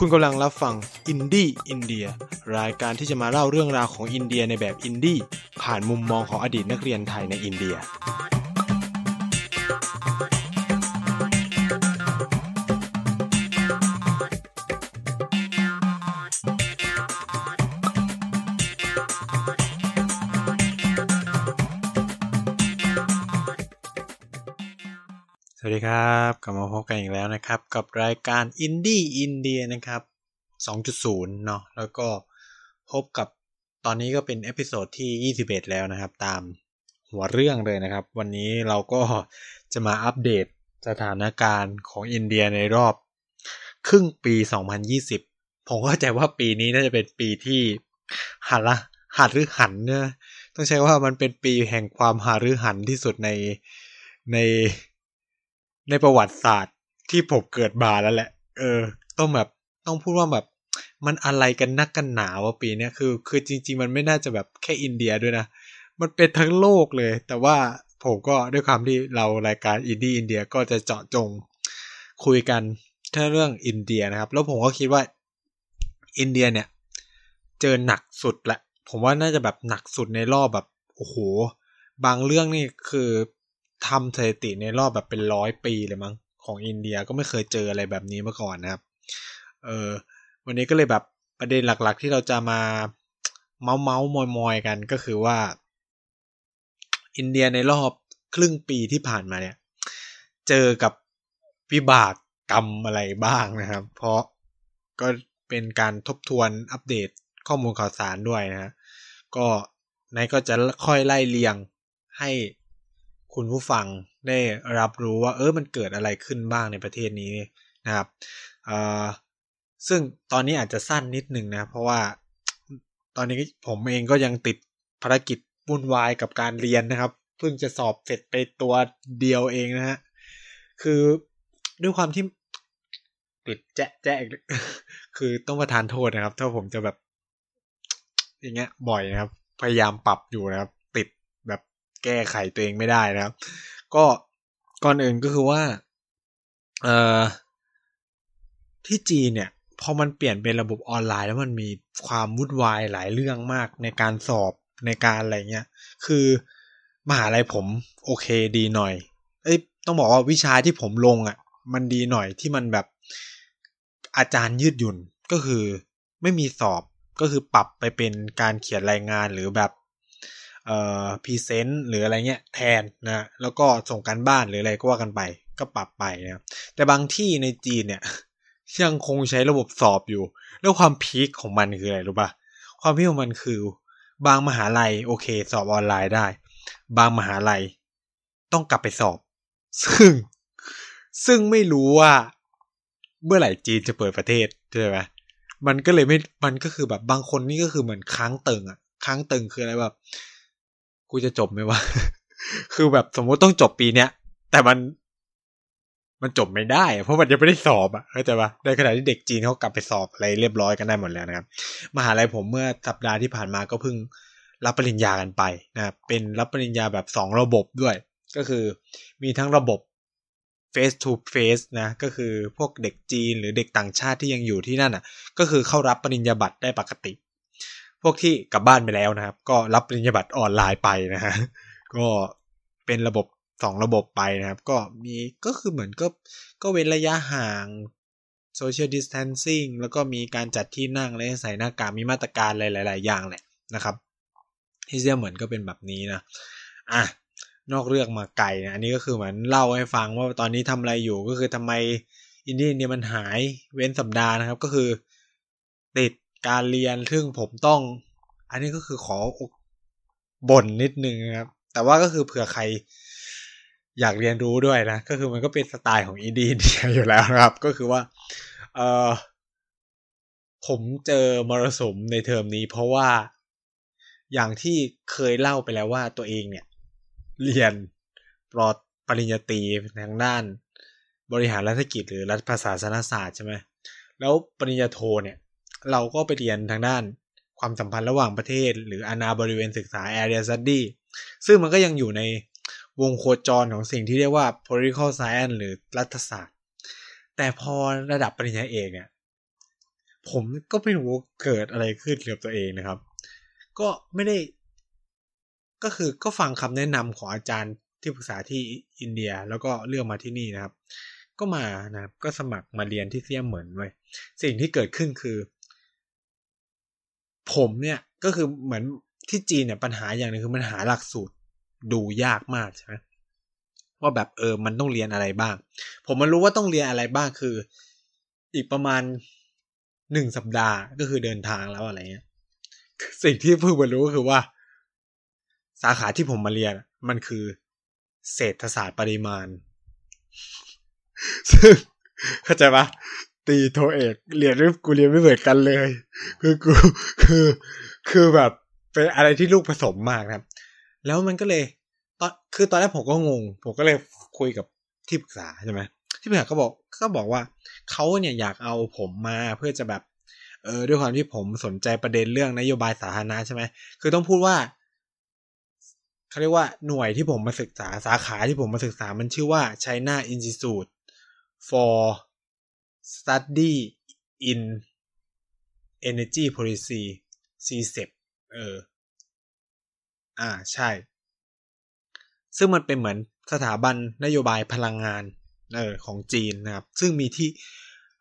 คุณกำลังรับฟังอินดี้อินเดียรายการที่จะมาเล่าเรื่องราวของอินเดียในแบบอินดี้ผ่านมุมมองของอดีตนักเรียนไทยในอินเดีย ดีครับกลับมาพบกันอีกแล้วนะครับ กับรายการอินดี้อินเดียนะครับ 2.0 เนาะแล้วก็พบกับตอนนี้ก็เป็น episode ที่ 21 แล้วนะครับ ตามหัวเรื่องเลยนะครับ วันนี้เราก็จะมาอัปเดตสถานการณ์ของอินเดียในรอบ ครึ่งปี 2020 ผมเข้าใจว่าปีนี้น่าจะเป็นปีที่หันละหัดหฤหรรษ์เนี่ยต้องใช้ว่ามันเป็นปีแห่งความหฤหรรษ์ที่สุดในใน ในประวัติศาสตร์ที่ผมเกิดมาแล้วแหละ เออ ต้องแบบต้องพูดว่าแบบ มันอะไรกันนักกันหนาวะปีเนี้ยคือ คือจริง ๆ มันไม่น่าจะแบบแค่อินเดียด้วยนะ มันเป็นทั้งโลกเลย แต่ว่าผมก็ด้วยความที่เรารายการอินดี้อินเดียก็จะเจาะจงคุยกันแค่เรื่องอินเดียนะครับ แล้วผมก็คิดว่าอินเดียเนี่ย เจอหนักสุดแหละ ผมว่าน่าจะแบบหนักสุดในรอบแบบโอ้โหบางเรื่องนี่คือ ทำสถิติในรอบแบบเป็นร้อยปีเลยมั้งของอินเดียก็ไม่เคยเจออะไรแบบนี้มาก่อนนะครับ เออวันนี้ก็เลยแบบประเด็นหลักๆ ที่เราจะมาเมาส์เมาส์มอยมอยกันก็คือว่า อินเดียในรอบครึ่งปีที่ผ่านมาเนี่ย เจอกับวิบากกรรมอะไรบ้างนะครับ เพราะก็เป็นการทบทวนอัปเดตข้อมูลข่าวสารด้วยนะฮะก็นายก็จะค่อยไล่เรียงให้ คุณผู้ฟังได้รับรู้ว่าเออมันเกิดอะไรขึ้นบ้างในประเทศนี้นะครับซึ่งตอนนี้อาจจะสั้นนิดนึงนะ เพราะว่าตอนนี้ผมเองก็ยังติดภารกิจวุ่นวายกับการเรียนนะครับ เพิ่งจะสอบเสร็จไปตัวเดียวเองนะฮะคือด้วยความที่ติดแจ๊ะแจ๊ะคือต้องประทานโทษนะครับ ถ้าผมจะแบบ อย่างเงี้ยบ่อยนะครับ พยายามปรับอยู่นะครับ แก้ไขตัวเองไม่ได้นะครับ ก็ก่อนอื่นก็คือว่าเอ่อที่จีนเนี่ยพอมันเปลี่ยนเป็นระบบออนไลน์แล้วมันมีความวุ่นวายหลายเรื่องมากในการสอบในการอะไรเงี้ย คือมหาลัยผมโอเคดีหน่อย เอ้ยต้องบอกว่าวิชาที่ผมลงอะ่ะ มันดีหน่อยที่มันแบบอาจารย์ยืดหยุ่นก็คือไม่มีสอบก็คือปรับไปเป็นการเขียนรายงานหรือแบบ เอ่อ present หรืออะไรเงี้ยแทนนะแล้วก็ส่งการบ้านหรืออะไรก็ว่ากันไปก็ปรับไปนะแต่บางที่ในจีนเนี่ยยังคงใช้ระบบสอบอยู่ แล้วความ peak ของมันคืออะไรรู้ปะความ peak ของมันคือ บางมหาลัยโอเค สอบออนไลน์ได้ บางมหาลัยต้องกลับไปสอบ ซึ่ง ซึ่งไม่รู้ว่า เมื่อไหร่จีนจะเปิดประเทศใช่ไหมมันก็เลยไม่มันก็คือแบบบางคนนี่ก็คือเหมือนค้างเติงอะค้างเติงคืออะไรแบบ กูจะจบไหมวะ คือแบบสมมติต้องจบปีเนี้ย แต่มัน มันจบไม่ได้ เพราะมันยังไม่ได้สอบอะเข้าใจปะในขณะที่เด็กจีนเขากลับไปสอบอะไรเรียบร้อยกันได้หมดแล้วนะครับ มหาลัยผมเมื่อสัปดาห์ที่ผ่านมาก็เพิ่งรับปริญญากันไปนะครับ เป็นรับปริญญาแบบสองระบบด้วย ก็คือมีทั้งระบบ face to face นะก็คือพวกเด็กจีนหรือเด็กต่างชาติที่ยังอยู่ที่นั่นอะ ก็คือเข้ารับปริญญาบัตรได้ปกติ วกที่กลับบ้านไปแล้วนะครับ ก็รับปริญญาบัตรออนไลน์ไปนะฮะก็เป็นระบบสองระบบไปนะครับ ก็มีก็คือเหมือนก็ก็เว้นระยะห่าง social distancing แล้วก็มีการจัดที่นั่งและใส่หน้ากากมีมาตรการหลาย ๆ อย่างแหละนะครับที่เซียเหมือนก็เป็นแบบนี้นะอะนอกเรื่องมาไกลนะอันนี้ก็คือเหมือนเล่าให้ฟังว่าตอนนี้ทำอะไรอยู่ก็คือทำไมอินเดียเนี่ยมันหายเว้นสัปดาห์นะครับ ก็คือ ติดการเรียนซึ่งผมต้อง อันนี้ก็คือขอบ่นนิดนึงนะครับ แต่ว่าก็คือเผื่อใครอยากเรียนรู้ด้วยนะ ก็คือมันก็เป็นสไตล์ของอินดียอยู่แล้วนะครับ ก็คือว่า เออผมเจอมรสุมในเทอมนี้ เพราะว่าอย่างที่เคยเล่าไปแล้วว่าตัวเองเนี่ย เรียนปรปริญญาตรีทางด้าน บริหารรัฐกิจหรือรัฐภาษาศาสนศาสตร์ใช่ไหมแล้วปริญญาโทเนี่ย เราก็ไปเรียนทางด้าน ความสัมพันธ์ระหว่างประเทศ หรืออาณาบริเวณศึกษา area study ซึ่งมันก็ยังอยู่ในวงโคจรของสิ่งที่เรียกว่า political science หรือรัฐศาสตร์ แต่พอระดับปริญญาเอกเนี่ย ผมก็ไม่รู้เกิดอะไรขึ้นกับตัวเองนะครับ ก็ไม่ได้ ก็คือก็ฟังคำแนะนำของอาจารย์ที่ปรึกษาที่อินเดียแล้วก็เลือกมาที่นี่นะครับ ก็มานะครับก็สมัครมาเรียนที่เซียมเหมือนไว้สิ่งที่เกิดขึ้นคือ ผมเนี่ยก็คือเหมือนที่จีนเนี่ยปัญหาอย่างนึงคือมันหาหลักสูตรดูยากมากใช่ไหมว่าแบบเออมันต้องเรียนอะไรบ้าง ผมมันรู้ว่าต้องเรียนอะไรบ้างคือ อีกประมาณหนึ่งสัปดาห์ก็คือเดินทางแล้วอะไรเงี้ยสิ่งที่เพิ่งมารู้ก็คือว่า สาขาที่ผมมาเรียน มันคือเศรษฐศาสตร์ปริมาณซึ่งเข้าใจปะ ตีโทเอกเรียนรื่กูเรียนไม่เหมือนกันเลย คือกูคือคือแบบเป็นอะไรที่ลูกผสมมากครับ แล้วมันก็เลยตอนคือตอนแรกผมก็งง ผมก็เลยคุยกับที่ปรึกษาใช่ไหมที่ปรึกษาก็บอกก็บอกว่าเขาเนี่ยอยากเอาผมมาเพื่อจะแบบ เออด้วยความที่ผมสนใจประเด็นเรื่องนโยบายสาธารณะใช่ไหมคือต้องพูดว่าเขาเรียกว่าหน่วยที่ผมมาศึกษาสาขาที่ผมมาศึกษามันชื่อว่า China Institute for Study in Energy Policy CSEP เออ อ่า ใช่ ซึ่งมันเป็นเหมือนสถาบันนโยบายพลังงาน เออ ของจีนนะครับ ซึ่งมีที่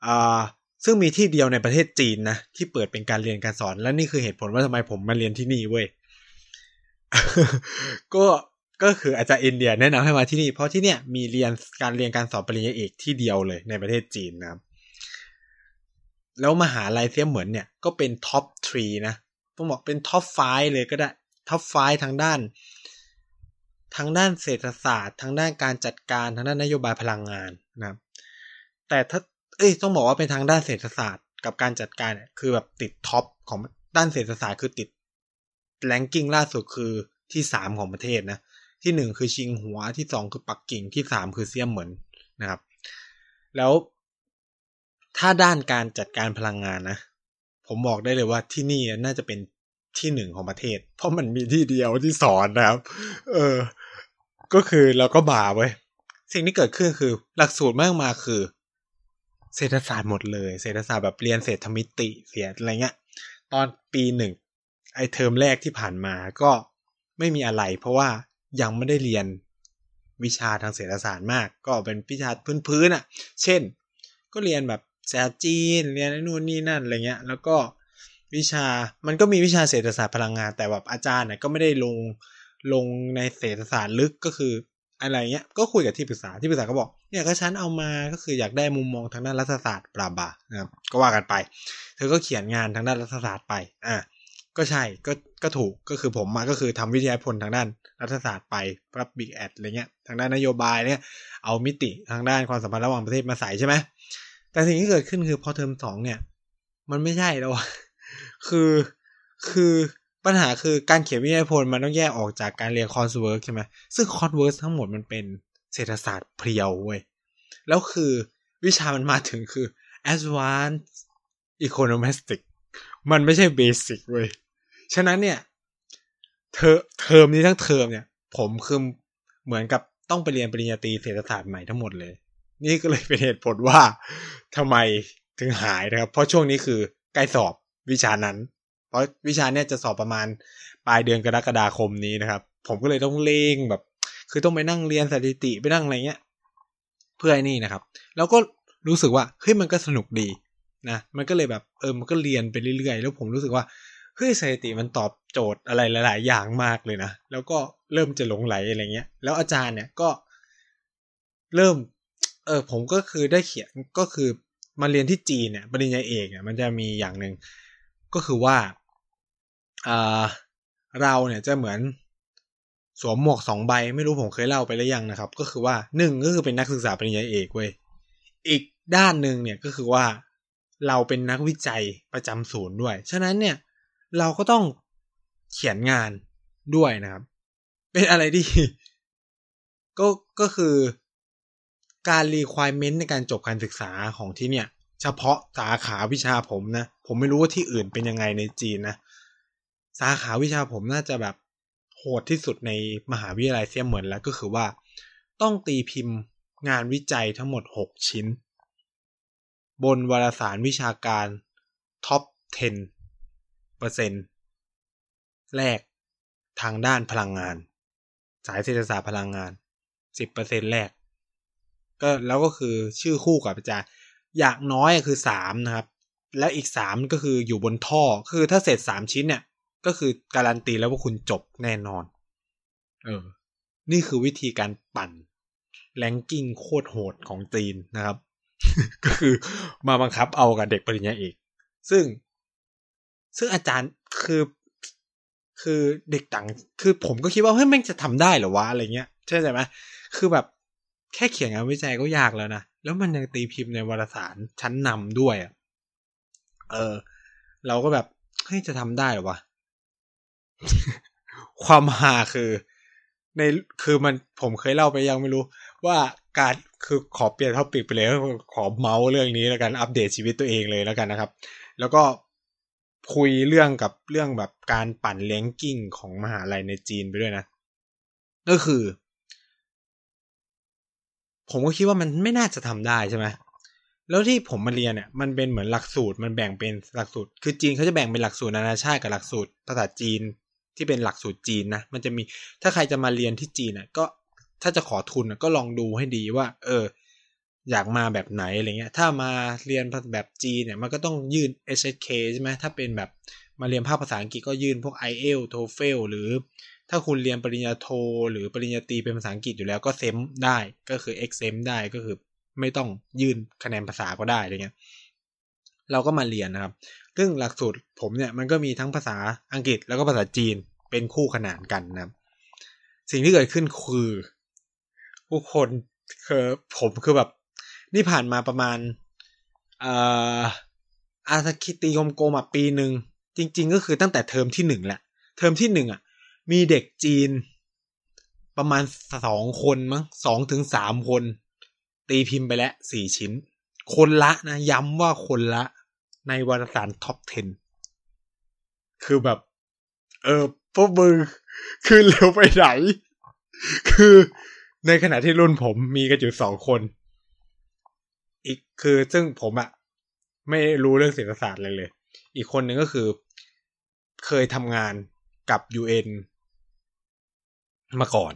อ่า ซึ่งมีที่เดียวในประเทศจีนนะ ที่เปิดเป็นการเรียนการสอน และนี่คือเหตุผลว่าทำไมผมมาเรียนที่นี่เว้ย ก็ ก็คืออาจารย์อินเดียแนะนำให้มาที่นี่ เพราะที่เนี่ยมีเรียนการเรียนการสอนปริญญาเอกที่เดียวเลยในประเทศจีนนะครับ แล้วมหาลัยเซี่ยเหมินเนี่ยก็เป็น top three นะ ต้องบอกเป็น top five เลยก็ได้ top five ทางด้าน ทางด้านเศรษฐศาสตร์ ทางด้านการจัดการทางด้านนโยบายพลังงานนะครับ แต่ถ้าเอ้ยต้องบอกว่าเป็นทางด้านเศรษฐศาสตร์กับการจัดการเนี่ยคือแบบติด top ของด้านเศรษฐศาสตร์คือติดแรงกิ้งล่าสุดคือที่สามของประเทศนะ ที่หนึ่งคือชิงหัวที่สองคือปักกิ่งที่สามคือเซียมเหมือนนะครับ แล้ว ถ้าด้านการจัดการพลังงานนะ ผมบอกได้เลยว่าที่นี่น่าจะเป็นที่หนึ่งของประเทศ เพราะมันมีที่เดียวที่สอนนะครับ เออ ก็คือเราก็บาไว้สิ่งที่เกิดขึ้นคือ หลักสูตรมากมาคือ เศรษฐศาสตร์หมดเลย เศรษฐศาสตร์แบบเรียนเศรษฐมิติเสียอะไรเงี้ย ตอนปีหนึ่งไอเทอมแรกที่ผ่านมาก็ไม่มีอะไร เพราะว่ายังไม่ได้เรียนวิชาทางเศรษฐศาสตร์มาก ก็เป็นวิชาพื้นๆอะ เช่น ก็เรียนแบบ ภาษาจีนเรียนนู่นนี่นั่นอะไรเงี้ย แล้วก็วิชามันก็มีวิชาเศรษฐศาสตร์พลังงาน แต่แบบอาจารย์เนี่ยก็ไม่ได้ลงลงในเศรษฐศาสตร์ลึกก็คืออะไรเงี้ย ก็คุยกับที่ปรึกษาที่ปรึกษาก็บอกเนี่ยก็ฉันเอามาก็คืออยากได้มุมมองทางด้านรัฐศาสตร์ปลาบานะครับก็ว่ากันไป เธอก็เขียนงานทางด้านรัฐศาสตร์ไปอ่าก็ใช่ก็ก็ถูกก็คือผมมาก็คือทำวิทยาพลทางด้านรัฐศาสตร์ไปรับบิ๊กแอดอะไรเงี้ยทางด้านนโยบายเนี่ยเอามิติทางด้านความสัมพันธ์ระหว่างประเทศมาใส่ใช่ไหม แต่สิ่งที่เกิดขึ้นคือพอเทอมสองเนี่ย มันไม่ใช่แล้วคือคือปัญหาคือการเขียนวิทยานิพนธ์มันต้องแยกออกจากการเรียน coursework ใช่ไหมซึ่ง coursework ทั้งหมดมันเป็นเศรษฐศาสตร์ pure เว้ยแล้วคือวิชามันมาถึงคือ advanced econometric มันไม่ใช่ basic เว้ยฉะนั้นเนี่ยเทอเทอมนี้ทั้งเทอมเนี่ย ผมคือเหมือนกับต้องไปเรียนปริญญาตรีเศรษฐศาสตร์ใหม่ทั้งหมดเลย นี่ก็เลยเป็นเหตุผลว่าทำไมถึงหายนะครับ เพราะช่วงนี้คือใกล้สอบวิชานั้น เพราะวิชาเนี่ยจะสอบประมาณปลายเดือนกรกฎาคมนี้นะครับ ผมก็เลยต้องเร่งแบบ คือต้องไปนั่งเรียนสถิติไปนั่งอะไรเงี้ย เพื่อไอ้นี่นะครับ แล้วก็รู้สึกว่าเฮ้ยมันก็สนุกดีนะมันก็เลยแบบเออมันก็เรียนไปเรื่อยๆ แล้วผมรู้สึกว่าเฮ้ยสถิติมันตอบโจทย์อะไรหลาย ๆ อย่างมากเลยนะแล้วก็เริ่มจะหลงไหลอะไรเงี้ย แล้วอาจารย์เนี่ยก็เริ่ม เออผมก็คือได้เขียนก็คือมาเรียนที่จีนเนี่ยปริญญาเอกเนี่ยมันจะมีอย่างหนึ่งก็คือว่าอ่าเราเนี่ยจะเหมือนสวมหมวกสองใบไม่รู้ผมเคยเล่าไปหรือยังนะครับ ก็คือว่าหนึ่งก็คือเป็นนักศึกษาปริญญาเอกเว้ยอีกด้านหนึ่งเนี่ยก็คือว่าเราเป็นนักวิจัยประจำศูนย์ด้วย ฉะนั้นเนี่ยเราก็ต้องเขียนงานด้วยนะครับ เป็นอะไรที่ก็ก็คือ การ requirement ในการจบการศึกษาของที่เนี่ย เฉพาะสาขาวิชาผมนะ ผมไม่รู้ว่าที่อื่นเป็นยังไงในจีนนะ สาขาวิชาผมน่าจะแบบโหดที่สุดในมหาวิทยาลัยเสียเหมือนแล้วก็คือว่า ต้องตีพิมพ์งานวิจัยทั้งหมด 6 ชิ้น บนวารสารวิชาการtop 10เปอร์เซ็นต์แรกทางด้านพลังงาน สายเศรษฐศาสตร์พลังงาน 10เปอร์เซ็นต์แรก ก็แล้วก็คือชื่อคู่กับอาจารย์อย่างน้อยคือสามนะครับ แล้วอีกสามก็คืออยู่บนท่อ คือถ้าเสร็จสามชิ้นเนี่ย ก็คือการันตีแล้วว่าคุณจบแน่นอน เออ นี่คือวิธีการปั่น ranking โคตรโหดของจีนนะครับ ก็คือมาบังคับเอากับเด็กปริญญาเอกซึ่ง ซึ่งอาจารย์คือคือเด็กต่าง คือผมก็คิดว่าเฮ้ยแม่งจะทำได้เหรอวะอะไรเงี้ยใช่ไหมคือแบบ แค่เขียนงานวิจัยก็ยากแล้วนะ แล้วมันยังตีพิมพ์ในวารสารชั้นนำด้วยอะ เออ เราก็แบบเฮ้จะทำได้หรอวะ ความฮาคือในคือมันผมเคยเล่าไปยังไม่รู้ ว่าการคือขอเปลี่ยนท็อปิกไปเลยขอเมาส์เรื่องนี้แล้วกันอัปเดตชีวิตตัวเองเลยแล้วกันนะครับ แล้วก็คุยเรื่องกับเรื่องแบบการปั่นเลงกิ้งของมหาลัยในจีนไปด้วยนะ ก็คือ ผมก็คิดว่ามันไม่น่าจะทำได้ใช่ไหมแล้วที่ผมมาเรียนเนี่ยมันเป็นเหมือนหลักสูตรมันแบ่งเป็นหลักสูตร คือจีนเขาจะแบ่งเป็นหลักสูตรนานาชาติกับหลักสูตรภาษาจีนที่เป็นหลักสูตรจีนนะมันจะมีถ้าใครจะมาเรียนที่จีนน่ะก็ถ้าจะขอทุนก็ลองดูให้ดีว่า เออ อยากมาแบบไหนอะไรเงี้ย ถ้ามาเรียนแบบจีนเนี่ยมันก็ต้องยื่น HSK ใช่ไหมถ้าเป็นแบบมาเรียนภาคภาษาอังกฤษก็ยื่นพวก IELTS TOEFL หรือ ถ้าคุณเรียนปริญญาโท หรือปริญญาตรีเป็นภาษาอังกฤษอยู่แล้วก็เซมได้ก็คือ exempt ได้ก็คือไม่ต้องยื่นคะแนนภาษาก็ได้อะไรเงี้ยเราก็มาเรียนนะครับ ซึ่งหลักสูตรผมเนี่ยมันก็มีทั้งภาษาอังกฤษแล้วก็ภาษาจีนเป็นคู่ขนานกันนะครับ สิ่งที่เกิดขึ้นคือผู้คนคือผมคือแบบ นี่ผ่านมาประมาณอ่ออาสคิตีกลมๆอะปีหนึ่งจริง ๆ ก็คือตั้งแต่เทอมที่หนึ่งแหละ เทอมที่หนึ่งอะ มีเด็กจีน ประมาณสองคนมั้งสองถึงสามคน ตีพิมพ์ไปแล้วสี่ชิ้น คนละนะย้ำว่าคนละ ในวารสารท็อป 10 คือแบบ เออพวกมึงคือเร็วไปไหน คือในขณะที่รุ่นผมมีกันอยู่สองคน อีกคือซึ่งผมอะไม่รู้เรื่องเศรษฐศาสตร์เลยเลย อีกคนหนึ่งก็คือเคยทำงานกับ UN มาก่อน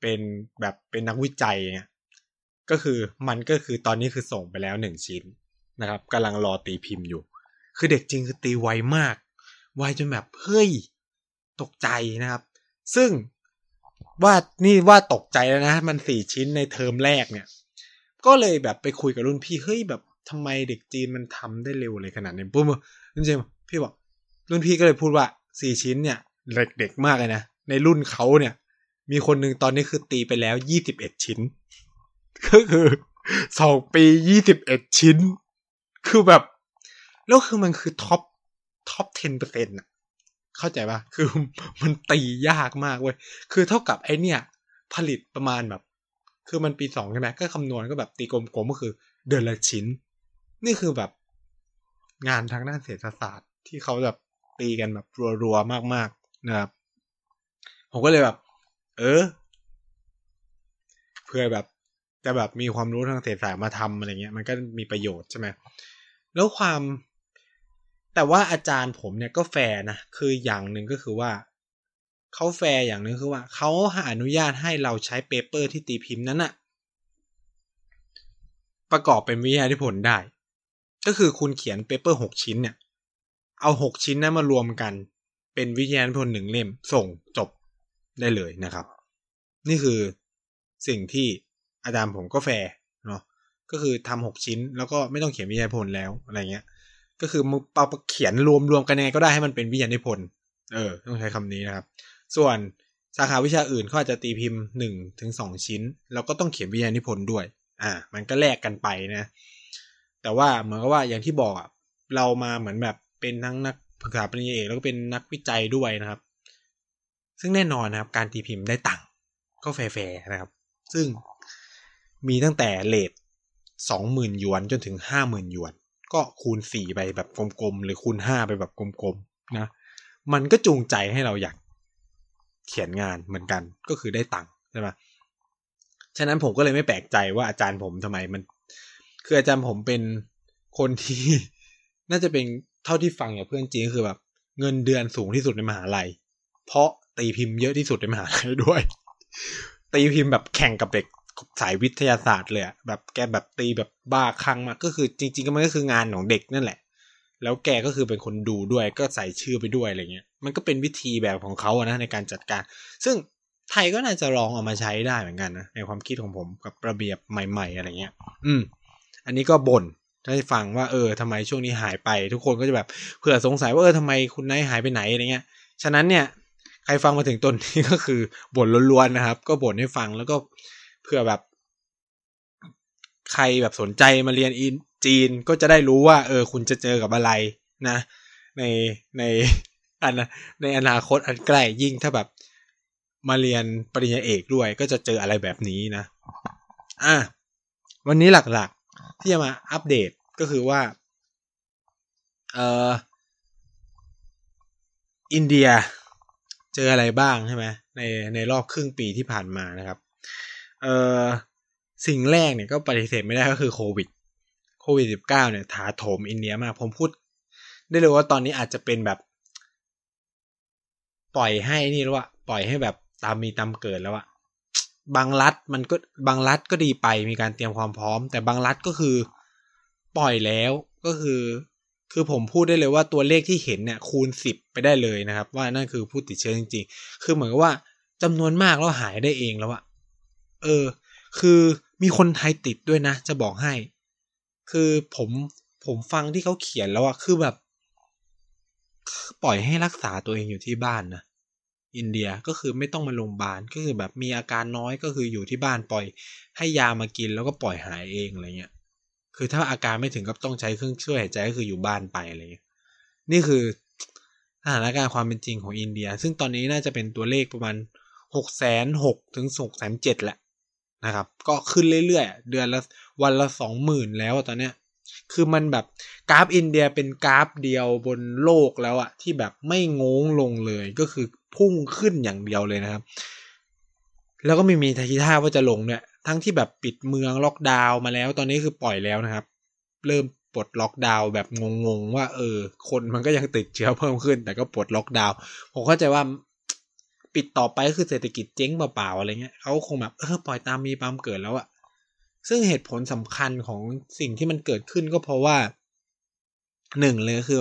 เป็นแบบเป็นนักวิจัยเนี่ยก็คือมันก็คือตอนนี้คือส่งไปแล้วหนึ่งชิ้นนะครับกำลังรอตีพิมพ์อยู่ คือเด็กจริงคือตีไวมาก ไวจนแบบเฮ้ยตกใจนะครับ ซึ่งว่านี่ว่าตกใจแล้วนะ มันสี่ชิ้นในเทอมแรกเนี่ย ก็เลยแบบไปคุยกับรุ่นพี่เฮ้ยแบบทำไมเด็กจีนมันทำได้เร็วเลยขนาดนี้ปุ๊บจริงๆพี่บอกรุ่นพี่ก็เลยพูดว่าสี่ชิ้นเนี่ยเด็กๆมากเลยนะในรุ่นเขาเนี่ย มีคนหนึ่งตอนนี้คือตีไปแล้วยี่สิบเอ็ดชิ้น ก็คือสองปียี่สิบเอ็ดชิ้น คือแบบ แล้วคือมันคือ top top ten percent อะเข้าใจปะคือมันตียากมากเว้ย คือเท่ากับไอเนี่ย ผลิตประมาณแบบ คือมันปีสองใช่ไหมก็คำนวณก็แบบตีกลมๆก็คือ เดือนละชิ้น นี่คือแบบ งานทางด้านเศรษฐศาสตร์ที่เขาแบบตีกันแบบรัวๆมากๆนะครับผมก็เลยแบบ เออ เพื่อแบบจะแบบมีความรู้ทางเศรษฐศาสตร์มาทำอะไรเงี้ย มันก็มีประโยชน์ใช่ไหมแล้วความ แต่ว่าอาจารย์ผมเนี่ยก็แฟร์นะ คืออย่างหนึ่งก็คือว่าเขาแฟร์อย่างหนึ่งคือว่าเขาอนุญาตให้เราใช้ paper ที่ตีพิมพ์นั้นอะประกอบเป็นวิทยานิพนธ์ได้ ก็คือคุณเขียน paper หกชิ้นเนี่ย เอาหกชิ้นนั้นมารวมกัน เป็นวิทยานิพนธ์หนึ่งเล่ม ส่งจบ ได้เลยนะครับ นี่คือสิ่งที่อาจารย์ผมก็แฟร์เนาะก็คือทำหกชิ้นแล้วก็ไม่ต้องเขียนวิทยานิพนธ์แล้วอะไรเงี้ย ก็คือมึงเอาเขียนรวมรวมกันยังไงก็ได้ให้มันเป็นวิทยานิพนธ์เออ ต้องใช้คำนี้นะครับ ส่วนสาขาวิชาอื่นเขาอาจจะตีพิมพ์หนึ่งถึงสองชิ้น แล้วก็ต้องเขียนวิทยานิพนธ์ด้วย อ่า มันก็แลกกันไปนะ แต่ว่าเหมือนกับว่าอย่างที่บอกอะเรามาเหมือนแบบเป็นทั้งนักศึกษาปริญญาเอกแล้วก็เป็นนักวิจัยด้วยนะครับ ซึ่งแน่นอนนะครับ การตีพิมพ์ได้ตังค์ก็แฟร์นะครับ ซึ่งมีตั้งแต่เลทสองหมื่นหยวนจนถึงห้าหมื่นหยวน ก็คูณสี่ไปแบบกลมๆ หรือคูณห้าไปแบบกลมๆนะ มันก็จูงใจให้เราอยากเขียนงานเหมือนกันก็คือได้ตังค์ใช่ไหมฉะนั้นผมก็เลยไม่แปลกใจว่าอาจารย์ผมทำไมมัน คืออาจารย์ผมเป็นคนที่น่าจะเป็นเท่าที่ฟังจากเพื่อนจีนก็คือแบบ เงินเดือนสูงที่สุดในมหาลัย เพราะ ตีพิมพ์เยอะที่สุดในมหาลัยด้วย ตีพิมพ์แบบแข่งกับเด็กสายวิทยาศาสตร์เลยแบบแกแบบตีแบบบ้าคลั่งมากก็คือจริง ๆ ก็มันก็คืองานของเด็กนั่นแหละ แล้วแกก็คือเป็นคนดูด้วยก็ใส่ชื่อไปด้วยอะไรเงี้ยมันก็เป็นวิธีแบบของเขาอะนะในการจัดการ ซึ่งไทยก็น่าจะลองเอามาใช้ได้เหมือนกันนะในความคิดของผมกับระเบียบใหม่ ๆ อะไรเงี้ย อืม อันนี้ก็บ่นให้ฟังว่าเออทำไมช่วงนี้หายไป ทุกคนก็จะแบบเผื่อสงสัยว่าเออทำไมคุณนายหายไปไหนอะไรเงี้ยฉะนั้นเนี่ย ครฟังมาถึงต้นนี้ก็คือบ่นล้วนๆนะครับ ก็บ่นให้ฟังแล้วก็เผื่อแบบ ใครแบบสนใจมาเรียนอินจีนก็จะได้รู้ว่า เออ คุณจะเจอกับอะไรนะ ในในอันในอนาคตอันใกล้ยิ่งถ้าแบบมาเรียนปริญญาเอกด้วย ก็จะเจออะไรแบบนี้นะ อะวันนี้หลักๆ ที่จะมาอัปเดตก็คือว่า เอออินเดีย เจออะไรบ้างใช่ไหมในในรอบครึ่งปีที่ผ่านมานะครับเอ่อสิ่งแรกเนี่ยก็ปฏิเสธไม่ได้ก็คือโควิดโควิดสิบเก้าเนี่ยถาโถมอินเดียมาก ผมพูด ได้เลยว่าตอนนี้อาจจะเป็นแบบ ปล่อยให้นี่แล้วอะปล่อยให้แบบตามมีตามเกิดแล้วอะบางรัฐมันก็บางรัฐก็ดีไปมีการเตรียมความพร้อม แต่บางรัฐก็คือปล่อยแล้วก็คือ คือผมพูดได้เลยว่าตัวเลขที่เห็นเนี่ยคูณสิบไปได้เลยนะครับ ว่านั่นคือผู้ติดเชื้อจริงๆ คือเหมือนกับว่าจำนวนมากแล้วหายได้เองแล้วอะเออ คือมีคนไทยติดด้วยนะ จะบอกให้ คือผมผมฟังที่เขาเขียนแล้วอะคือแบบ ปล่อยให้รักษาตัวเองอยู่ที่บ้านนะอินเดียก็คือไม่ต้องมาโรงพยาบาลก็คือแบบมีอาการน้อยก็คืออยู่ที่บ้านปล่อย ให้ยามากินแล้วก็ปล่อยหายเองอะไรเงี้ย คือถ้าอาการไม่ถึงก็ต้องใช้เครื่องช่วยหายใจก็คืออยู่บ้านไปอะไรเงี้ยนี่คือสถานการณ์ความเป็นจริงของอินเดีย ซึ่งตอนนี้น่าจะเป็นตัวเลขประมาณหกแสนหกถึงหกแสนเจ็ดแหละนะครับ ก็ขึ้นเรื่อยๆ เดือนละวันละสองหมื่นแล้วตอนเนี้ย คือมันแบบกราฟอินเดียเป็นกราฟเดียวบนโลกแล้วอะที่แบบไม่งงลงเลยก็คือพุ่งขึ้นอย่างเดียวเลยนะครับ แล้วก็ไม่มีทีท่าว่าจะลงเนี่ย ทั้งที่แบบปิดเมืองล็อกดาวน์มาแล้ว ตอนนี้คือปล่อยแล้วนะครับ เริ่มปลดล็อกดาวน์แบบงงๆว่า เออ คนมันก็ยังติดเชื้อเพิ่มขึ้น แต่ก็ปลดล็อกดาวน์ผมเข้าใจว่าปิดต่อไปก็คือเศรษฐกิจเจ๊งเปล่าๆอะไรเงี้ยเขาคงแบบเออปล่อยตามมีตามเกิดแล้วอะซึ่งเหตุผลสำคัญของสิ่งที่มันเกิดขึ้นก็เพราะว่าหนึ่งเลยคือ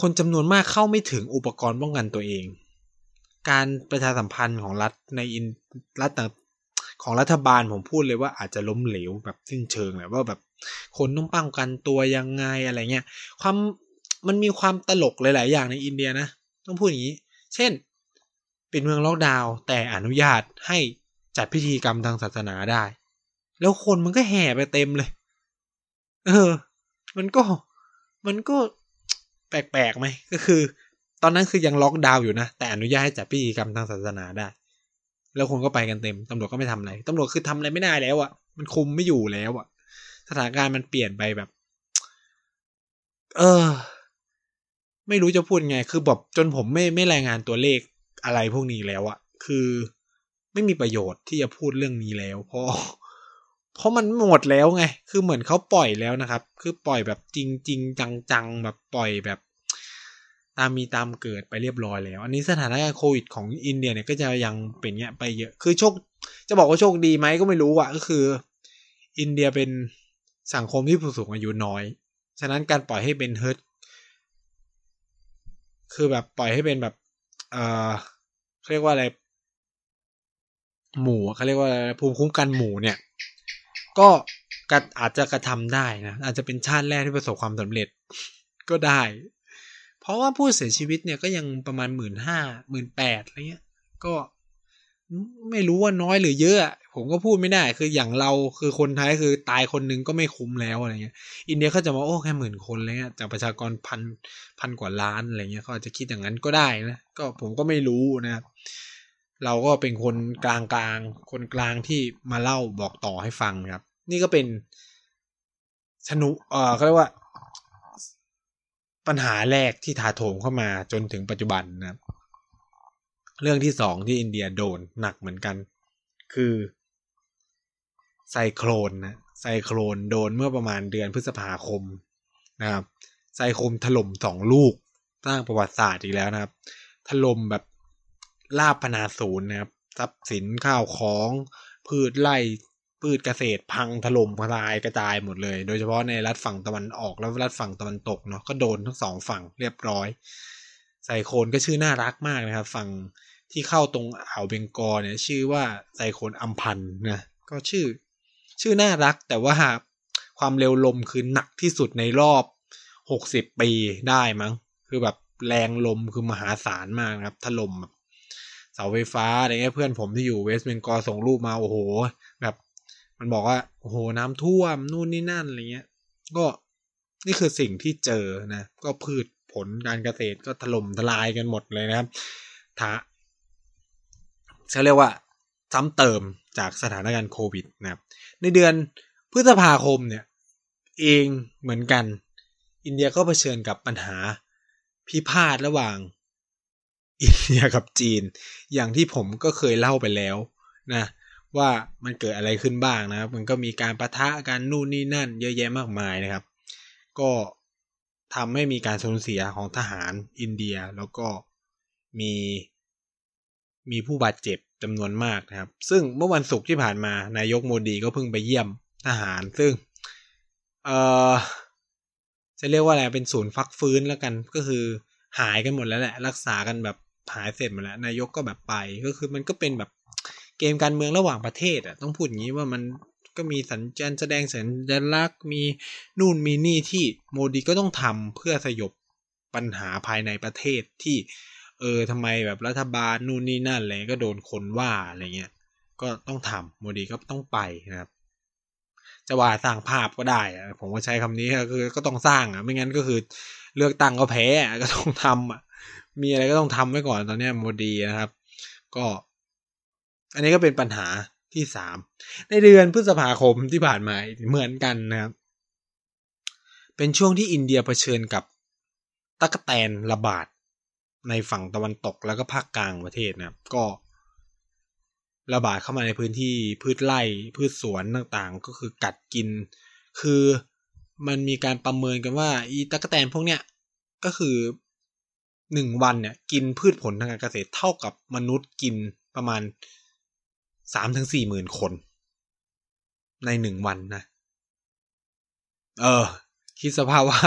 คนจำนวนมากเข้าไม่ถึงอุปกรณ์ป้องกันตัวเอง การประชาสัมพันธ์ของรัฐในอินรัฐต่าง ของรัฐบาลผมพูดเลยว่าอาจจะล้มเหลวแบบสิ้นเชิงแหละว่าแบบคนต้องป้องกันตัวยังไงอะไรเงี้ยความมันมีความตลกหลาย ๆ อย่างในอินเดียนะ ต้องพูดอย่างนี้ เช่น ปิดเมืองล็อกดาวน์แต่อนุญาตให้จัดพิธีกรรมทางศาสนาได้ แล้วคนมันก็แห่ไปเต็มเลย เออ มันก็มันก็แปลกๆไหมก็คือ ตอนนั้นคือยังล็อกดาวน์อยู่นะ แต่อนุญาตให้จัดพิธีกรรมทางศาสนาได้ แล้วคนก็ไปกันเต็มตำรวจก็ไม่ทำอะไรตำรวจคือทำอะไรไม่ได้แล้วอะ่ะ มันคุมไม่อยู่แล้วอะ่ะ สถานการณ์มันเปลี่ยนไปแบบ เออ ไม่รู้จะพูดไง คือแบบจนผมไม่ไม่รายงานตัวเลขอะไรพวกนี้แล้วอะคือไม่มีประโยชน์ที่จะพูดเรื่องนี้แล้ว เพราะเพราะมันหมดแล้วไง คือเหมือนเขาปล่อยแล้วนะครับ คือปล่อยแบบจริงจริงจังๆแบบปล่อยแบบ ตามมีตามเกิดไปเรียบร้อยแล้ว อันนี้สถานการณ์โควิดของอินเดียเนี่ยก็จะยังเป็นเงี้ยไปเยอะ คือโชค จะบอกว่าโชคดีไหมก็ไม่รู้อะก็คือ อินเดียเป็นสังคมที่ผู้สูงอายุน้อย ฉะนั้นการปล่อยให้เป็นเฮิร์ตคือแบบปล่อยให้เป็นแบบ เออเรียกว่าอะไร หมู่เขาเรียกว่าภูมิคุ้มกันหมู่เนี่ย ก็อาจจะกระทำได้นะ อาจจะเป็นชาติแรกที่ประสบความสำเร็จก็ได้ เพราะว่าผู้เสียชีวิตเนี่ยก็ยังประมาณหมื่นห้าหมื่นแปดอะไรเงี้ย ก็ไม่รู้ว่าน้อยหรือเยอะ ผมก็พูดไม่ได้ คืออย่างเราคือคนไทยคือตายคนนึงก็ไม่คุ้มแล้วอะไรเงี้ย อินเดียเขาจะมาโอ้แค่หมื่นคนอะไรเงี้ยจากประชากรพันพันกว่าล้านอะไรเงี้ยเขาอาจจะคิดอย่างนั้นก็ได้นะ ก็ผมก็ไม่รู้นะครับ เราก็เป็นคนกลางกลางคนกลางที่มาเล่าบอกต่อให้ฟังครับ นี่ก็เป็นสนุเออเขาเรียกว่า ปัญหาแรกที่ถาโถมเข้ามาจนถึงปัจจุบันนะครับ เรื่องที่สองที่อินเดียโดนหนักเหมือนกัน คือไซโคลนนะไซโคลนโดนเมื่อประมาณเดือนพฤษภาคมนะครับไซโคมถล่มสองลูกสร้างประวัติศาสตร์อีกแล้วนะครับ ถล่มแบบลาบพนาศูนย์นะครับ ทรัพย์สินข้าวของ พืชไร่ พืชเกษตรพังถล่มทลายกระจายหมดเลย โดยเฉพาะในรัฐฝั่งตะวันออกและรัฐฝั่งตะวันตกเนาะก็โดนทั้งสองฝั่งเรียบร้อยไซโคนก็ชื่อน่ารักมากนะครับ ฝั่งที่เข้าตรงอ่าวเบงกอลเนี่ย ชื่อว่าไซโคนอัมพันนะก็ชื่อ ชื่อน่ารักแต่ว่าความเร็วลมคือหนักที่สุดในรอบหกสิบปีได้มั้ง คือแบบแรงลมคือมหาศาลมากนะครับ ถล่มแบบเสาไฟฟ้าอะไรเงี้ยเพื่อนผมที่อยู่เวสต์เบงกอลส่งรูปมาโอ้โห แบบ มันบอกว่าโอ้โหน้ำท่วมนู่นนี่นั่นอะไรเงี้ย ก็นี่คือสิ่งที่เจอนะ ก็พืชผลการเกษตรก็ถล่มทลายกันหมดเลยนะครับถ้าเขาเรียกว่าซ้ำเติมจากสถานการณ์โควิดนะครับ ในเดือนพฤษภาคมเนี่ย เองเหมือนกัน อินเดียก็เผชิญกับปัญหาพิพาทระหว่าง อินเดียกับจีน อย่างที่ผมก็เคยเล่าไปแล้วนะ ว่ามันเกิดอะไรขึ้นบ้างนะครับ มันก็มีการประทะกันนู่นนี่นั่น เยอะแยะมากมายนะครับ ก็ทำให้มีการสูญเสียของทหารอินเดียแล้วก็มีมีผู้บาดเจ็บจำนวนมากนะครับ ซึ่งเมื่อวันศุกร์ที่ผ่านมานายกโมดีก็เพิ่งไปเยี่ยมทหาร ซึ่งเออจะเรียกว่าอะไรเป็นศูนย์ฟักฟื้นแล้วกันก็คือหายกันหมดแล้วแหละ รักษากันแบบหายเสร็จหมดแล้ว นายกก็แบบไปก็คือมันก็เป็นแบบ เกมการเมืองระหว่างประเทศอะต้องพูดอย่างนี้ว่ามันก็มีสัญญาณแสดงสัญลักษณ์มีนู่นมีนี่ที่โมดีก็ต้องทำเพื่อสยบปัญหาภายในประเทศที่ เออทำไมแบบรัฐบาลนู่นนี่นั่นอะไรก็โดนคนว่าอะไรเงี้ยก็ต้องทำโมดีก็ต้องไปนะครับ จะว่าสร้างภาพก็ได้อะผมก็ใช้คำนี้คือก็ต้องสร้างอะไม่งั้นก็คือเลือกตั้งก็แพ้ก็ต้องทำอะมีอะไรก็ต้องทำไว้ก่อนตอนนี้โมดีนะครับ ก็ อันนี้ก็เป็นปัญหาที่สามในเดือนพฤษภาคมที่ผ่านมาเหมือนกันนะครับ เป็นช่วงที่อินเดียเผชิญกับตะกแตนระบาดในฝั่งตะวันตกแล้วก็ภาคกลางประเทศนะครับ ก็ระบาดเข้ามาในพื้นที่พืชไร่พืชสวนต่างๆ ก็คือกัดกิน คือมันมีการประเมินกันว่าอีตะกแตนพวกเนี้ยก็คือหนึ่งวันเนี่ย กินพืชผลทางการเกษตรเท่ากับมนุษย์กินประมาณ สามถึงสี่หมื่นคน ในหนึ่งวันนะ เออ คิดสภาพว่า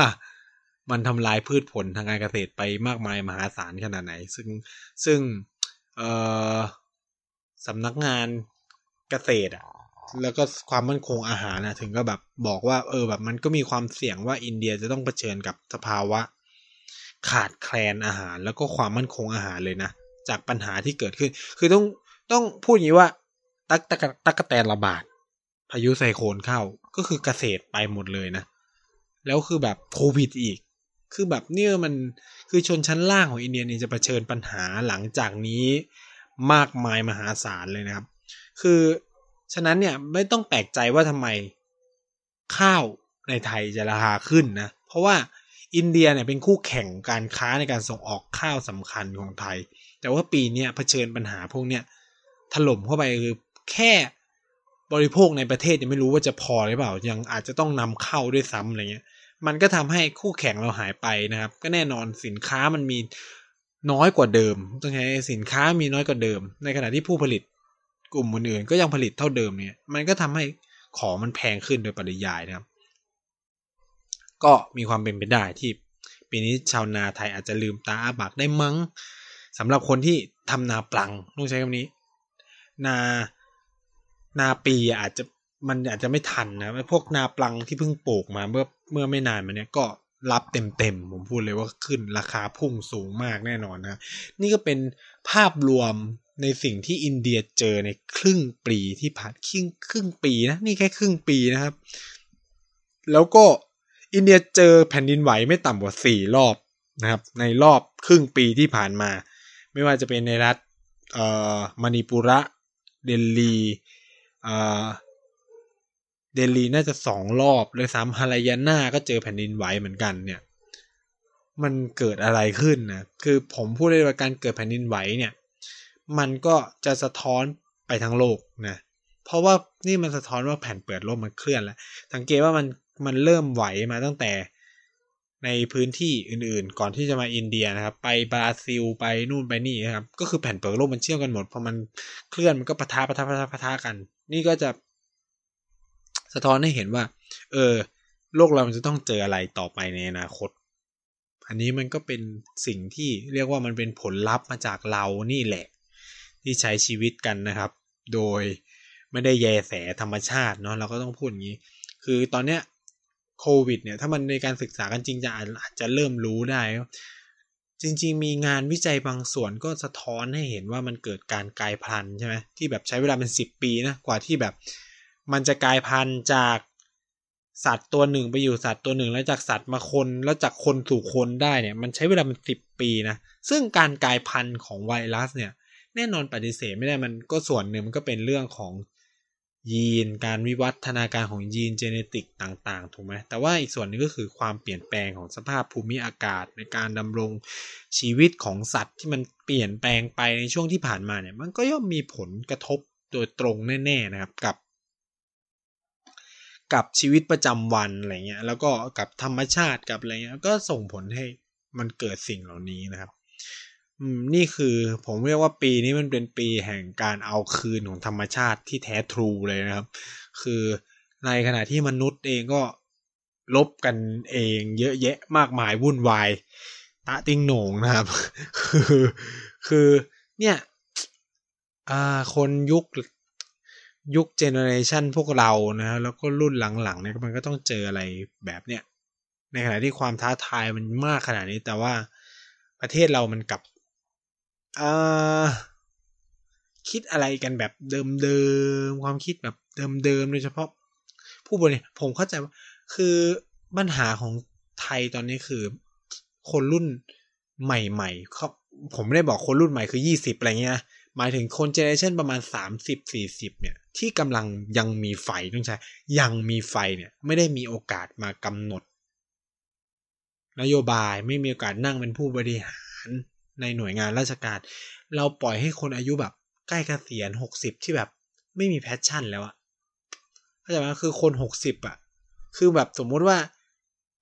มันทำลายพืชผลทางการเกษตรไปมากมายมหาศาลขนาดไหน ซึ่งซึ่งเออสำนักงานเกษตรอะแล้วก็ความมั่นคงอาหารนะถึงก็แบบบอกว่า เออแบบมันก็มีความเสี่ยงว่าอินเดียจะต้องเผชิญกับสภาวะ ขาดแคลนอาหาร แล้วก็ความมั่นคงอาหารเลยนะ จากปัญหาที่เกิดขึ้น คือต้องต้องพูดอย่างนี้ว่า ตักตะกตักแตนระบาด พายุไซโคลนเข้า ก็คือเกษตรไปหมดเลยนะ แล้วคือแบบโควิดอีก คือแบบเนี่ยมันคือชนชั้นล่างของอินเดียเนี่ยจะเผชิญปัญหาหลังจากนี้มากมายมหาศาลเลยนะครับ คือฉะนั้นเนี่ยไม่ต้องแปลกใจว่าทำไมข้าวในไทยจะราคาขึ้นนะ เพราะว่าอินเดียเนี่ยเป็นคู่แข่งการค้าในการส่งออกข้าวสำคัญของไทย แต่ว่าปีนี้เผชิญปัญหาพวกเนี้ยถล่มเข้าไปคือ แค่บริโภคในประเทศยังไม่รู้ว่าจะพอหรือเปล่า ยังอาจจะต้องนำเข้าด้วยซ้ำอะไรเงี้ย มันก็ทำให้คู่แข่งเราหายไปนะครับ ก็แน่นอนสินค้ามันมีน้อยกว่าเดิมต้องใช้สินค้ามีน้อยกว่าเดิม ในขณะที่ผู้ผลิตกลุ่มอื่นๆก็ยังผลิตเท่าเดิมเนี่ย มันก็ทำให้ของมันแพงขึ้นโดยปริยายนะครับ ก็มีความเป็นไปได้ที่ปีนี้ชาวนาไทยอาจจะลืมตาอาบักได้มั้งสำหรับคนที่ทำนาปลังต้องใช้คำนี้ นา นาปีอาจจะมันอาจจะไม่ทันนะพวกนาปลังที่เพิ่งปลูกมาเมื่อเมื่อไม่นานมาเนี้ยก็รับเต็มๆ ผมพูดเลยว่าขึ้นราคาพุ่งสูงมากแน่นอนนะ นี่ก็เป็นภาพรวมในสิ่งที่อินเดียเจอในครึ่งปีที่ผ่านครึ่งครึ่งปีนะ นี่แค่ครึ่งปีนะครับ แล้วก็อินเดียเจอแผ่นดินไหวไม่ต่ำกว่าสี่รอบนะครับ ในรอบครึ่งปีที่ผ่านมา ไม่ว่าจะเป็นในรัฐเอ่อมณีปุระเดลี เดลีน่าจะสองรอบเลยซ้ำฮารายาน่าก็เจอแผ่นดินไหวเหมือนกันเนี่ย มันเกิดอะไรขึ้นนะคือผมพูดได้ว่าการเกิดแผ่นดินไหวเนี่ย มันก็จะสะท้อนไปทั้งโลกนะเพราะว่านี่มันสะท้อนว่าแผ่นเปิดโลกมันเคลื่อนแล้ว สังเกตว่ามันมันเริ่มไหวมาตั้งแต่ในพื้นที่อื่นๆ ก่อนที่จะมาอินเดียนะครับ ไปบราซิลไปนู่นไปนี่นะครับ ก็คือแผ่นเปลือกโลกมันเชื่อมกันหมดพอมันเคลื่อนมันก็ปะทะปะทะปะทะปะทะกัน นี่ก็จะ สะท้อนให้เห็นว่า เออ โลกเรามันจะต้องเจออะไรต่อไปในอนาคต อันนี้มันก็เป็นสิ่งที่เรียกว่ามันเป็นผลลัพธ์มาจากเรานี่แหละ ที่ใช้ชีวิตกันนะครับ โดยไม่ได้แยแสธรรมชาติเนาะเราก็ต้องพูดอย่างนี้ คือตอนเนี้ยโควิดเนี่ยถ้ามันในการศึกษากันจริงจะอาจจะเริ่มรู้ได้ จริง ๆ มีงานวิจัยบางส่วนก็สะท้อนให้เห็นว่ามันเกิดการกลายพันธุ์ใช่ไหมที่แบบใช้เวลาเป็นสิบปีนะกว่าที่แบบ มันจะกลายพันธุ์จากสัตว์ตัวหนึ่งไปอยู่สัตว์ตัวหนึ่ง แล้วจากสัตว์มาคนแล้วจากคนสู่คนได้เนี่ย มันใช้เวลาเป็นสิบปีนะซึ่งการกลายพันธุ์ของไวรัสเนี่ย แน่นอนปฏิเสธไม่ได้มันก็ส่วนหนึ่งมันก็เป็นเรื่องของ ยีน การวิวัฒนาการของยีนเจเนติกต่างๆ ถูกไหมแต่ว่าอีกส่วนนึงก็คือความเปลี่ยนแปลงของสภาพภูมิอากาศ ในการดำรงชีวิตของสัตว์ที่มันเปลี่ยนแปลงไปในช่วงที่ผ่านมาเนี่ยมันก็ย่อมมีผลกระทบโดยตรงแน่ๆนะครับกับ กับชีวิตประจำวันอะไรเงี้ยแล้วก็กับธรรมชาติกับอะไรเงี้ยก็ส่งผลให้มันเกิดสิ่งเหล่านี้นะครับ นี่คือผมเรียกว่าปีนี้มันเป็นปีแห่งการเอาคืนของธรรมชาติที่แท้ทรูเลยนะครับ คือในขณะที่มนุษย์เองก็ลบกันเองเยอะแยะมากมายวุ่นวายตะติงโหน่งนะครับ คือคือเนี่ยคนยุคยุคเจเนอเรชันพวกเรานะแล้วก็รุ่นหลังๆเนี่ยมันก็ต้องเจออะไรแบบเนี้ยในขณะที่ความท้าทายมันมากขนาดนี้แต่ว่าประเทศเรามันกลับ คิดอะไรกันแบบเดิมๆความคิดแบบเดิมๆโดยเฉพาะ ผู้บริผมเข้าใจว่าคือปัญหาของไทยตอนนี้คือ คนรุ่นใหม่ๆเขาผมไม่ได้บอกคนรุ่นใหม่คือยี่สิบอะไรเงี้ยหมายถึงคน generation ประมาณสามสิบสี่สิบเนี่ย ที่กำลังยังมีไฟต้องใช้ยังมีไฟเนี่ย ไม่ได้มีโอกาสมากำหนด นโยบายไม่มีโอกาสนั่งเป็นผู้บริหาร ในหน่วยงานราชการ เราปล่อยให้คนอายุแบบใกล้เกษียณหกสิบที่แบบไม่มี passion แล้วอะเข้าใจไหมคือคนหกสิบอะคือแบบสมมุติว่า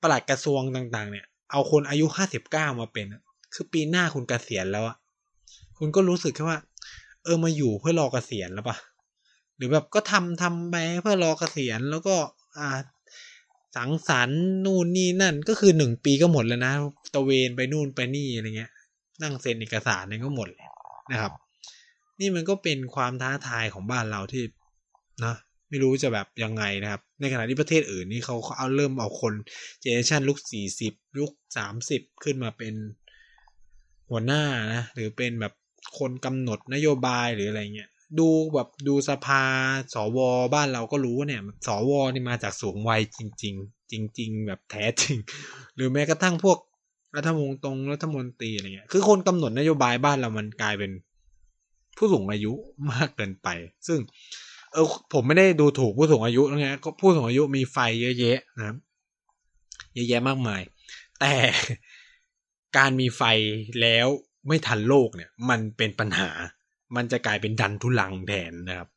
ประหลัดกระทรวงต่าง ๆ เนี่ย เอาคนอายุห้าสิบเก้ามาเป็น คือปีหน้าคุณเกษียณแล้วอะคุณก็รู้สึกแค่ว่า เออมาอยู่เพื่อรอเกษียณแล้วปะหรือแบบก็ทำทำไปเพื่อรอเกษียณแล้วก็อ่าสังสรรค์นู่นนี่นั่นก็คือหนึ่งปีก็หมดแล้วนะตะเวนไปนู่นไปนี่อะไรเงี้ย นั่งเซ็นเอกสารเนี่ยก็หมดเลยนะครับ นี่มันก็เป็นความท้าทายของบ้านเราที่นะไม่รู้จะแบบยังไงนะครับ ในขณะที่ประเทศอื่นนี่เขาเอาเริ่มเอาคนเจเนอเรชันลุกสี่สิบลุกสามสิบขึ้นมาเป็นหัวหน้านะหรือเป็นแบบคนกำหนดนโยบายหรืออะไรเงี้ยดูแบบดูสภาสวบ้านเราก็รู้ว่าเนี่ยสวนี่มาจากสูงวัยจริง ๆ จริง ๆ แบบแท้จริง หรือแม้กระทั่งพวก รัฐมนตรงรัฐมนตรีอะไรเงี้ย คือคนกำหนดนโยบายบ้านเรามันกลายเป็นผู้สูงอายุมากเกินไป ซึ่ง เออผมไม่ได้ดูถูกผู้สูงอายุนะฮะก็ผู้สูงอายุมีไฟเยอะแยะนะครับเยอะแยะมากมาย แต่การมีไฟแล้วไม่ทันโลกเนี่ย มันเป็นปัญหา มันจะกลายเป็นดันทุลังแทนนะครับ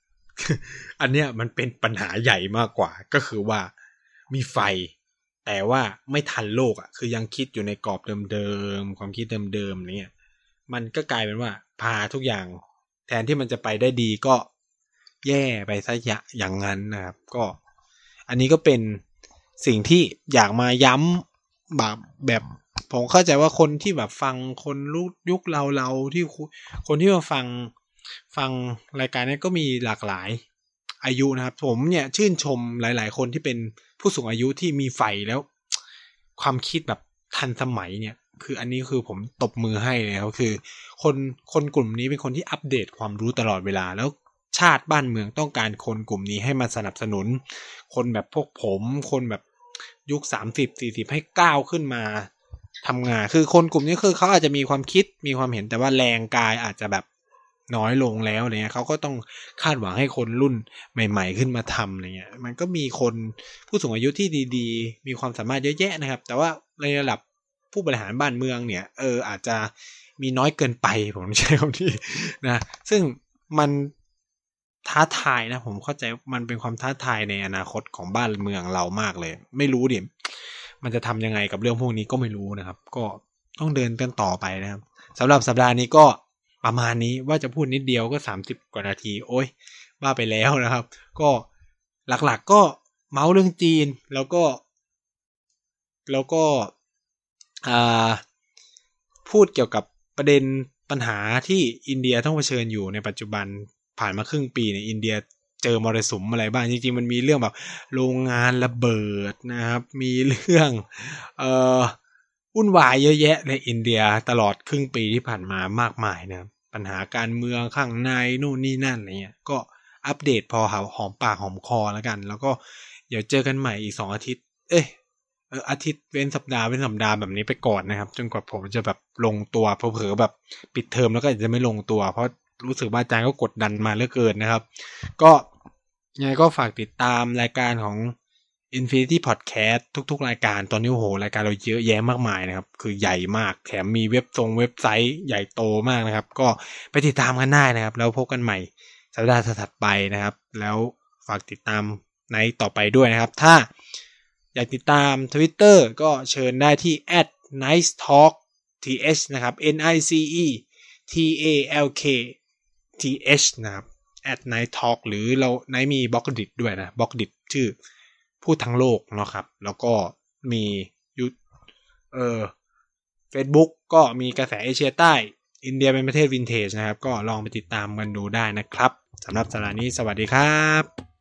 อันเนี้ยมันเป็นปัญหาใหญ่มากกว่า ก็คือว่ามีไฟ แต่ว่าไม่ทันโลกอะคือยังคิดอยู่ในกรอบเดิมๆความคิดเดิมๆเนี่ยมันก็กลายเป็นว่า พาทุกอย่าง แทนที่มันจะไปได้ดีก็แย่ไปซะอย่างนั้นนะครับ ก็ อันนี้ก็เป็นสิ่งที่อยากมาย้ำแบบแบบผมเข้าใจว่าคนที่แบบฟังคนรุ่ยุคเราเราที่คนที่มาฟังฟังรายการนี้ก็มีหลากหลาย อายุนะครับ ผมเนี่ยชื่นชมหลาย ๆ คนที่เป็นผู้สูงอายุที่มีไฟแล้ว ความคิดแบบทันสมัยเนี่ย คืออันนี้คือผมตบมือให้เลยครับคือ คนคนกลุ่มนี้เป็นคนที่อัปเดตความรู้ตลอดเวลาแล้วชาติบ้านเมืองต้องการคนกลุ่มนี้ให้มาสนับสนุน คนแบบพวกผม คนแบบยุคสามสิบสี่สิบให้ก้าวขึ้นมาทำงาน คือคนกลุ่มนี้คือเขาอาจจะมีความคิดมีความเห็นแต่ว่าแรงกายอาจจะแบบ น้อยลงแล้วอะไรเงี้ยเขาก็ต้องคาดหวังให้คนรุ่นใหม่ ๆ ขึ้นมาทำอะไรเงี้ยมันก็มีคนผู้สูงอายุที่ดีๆ มีความสามารถเยอะแยะนะครับ แต่ว่าในระดับผู้บริหารบ้านเมืองเนี่ยเอออาจจะมีน้อยเกินไปผมใช้คำนี้นะซึ่งมันท้าทายนะผมเข้าใจมันเป็นความท้าทายในอนาคตของบ้านเมืองเรามากเลย ไม่รู้ดิมันจะทำยังไงกับเรื่องพวกนี้ก็ไม่รู้นะครับ ก็ต้องเดินกันต่อไปนะครับสำหรับสัปดาห์นี้ก็ ประมาณนี้ว่าจะพูดนิดเดียวก็สามสิบกว่านาที โอ้ยว่าไปแล้วนะครับ ก็หลักๆก็เมาส์เรื่องจีนแล้วก็ แล้วก็พูดเกี่ยวกับประเด็นปัญหาที่อินเดียต้องเผชิญอยู่ในปัจจุบันผ่านมาครึ่งปีเนี่ยอินเดียเจอมรสุมอะไรบ้างจริงๆมันมีเรื่องแบบโรงงานระเบิดนะครับ มีเรื่องเอ่อวุ่นวายเยอะแยะในอินเดียตลอดครึ่งปีที่ผ่านมามากมายนะครับ ปัญหาการเมืองข้างในนู่นนี่นั่นอะไรเงี้ยก็อัปเดตพอหอมปากหอมคอแล้วกัน แล้วก็เดี๋ยวเจอกันใหม่อีกสองอาทิตย์ เอ้ยอาทิตย์เว้นสัปดาห์เว้นสัปดาห์แบบนี้ไปก่อนนะครับ จนกว่าผมจะแบบลงตัวเผลอๆแบบปิดเทอมแล้วก็จะไม่ลงตัว เพราะรู้สึกว่าอาจารย์ก็กดดันมาเหลือเกินนะครับ ก็ยังไงก็ฝากติดตามรายการของ Infinity Podcast ทุก ๆ รายการตอนนี้โหรายการเราเยอะแยะมากมายนะครับ คือใหญ่มากแถมมีเว็บทรงเว็บไซต์ใหญ่โตมากนะครับ ก็ไปติดตามกันได้นะครับ แล้วพบกันใหม่สัปดาห์ถัดไปนะครับ แล้วฝากติดตามในต่อไปด้วยนะครับ ถ้าอยากติดตาม Twitter ก็เชิญได้ที่ @nice talk th นะครับ n i c e t a l k t h นะครับ @nice talk หรือเราในมีบล็อกดิด้วยนะบล็อกดิชื่อ พูดทั้งโลกเนาะครับ แล้วก็มียูเออ Facebook ก็มีกระแสเอเชียใต้ อินเดียเป็นประเทศวินเทจนะครับ ก็ลองไปติดตามกันดูได้นะครับสำหรับสัปดาห์นี้สวัสดีครับ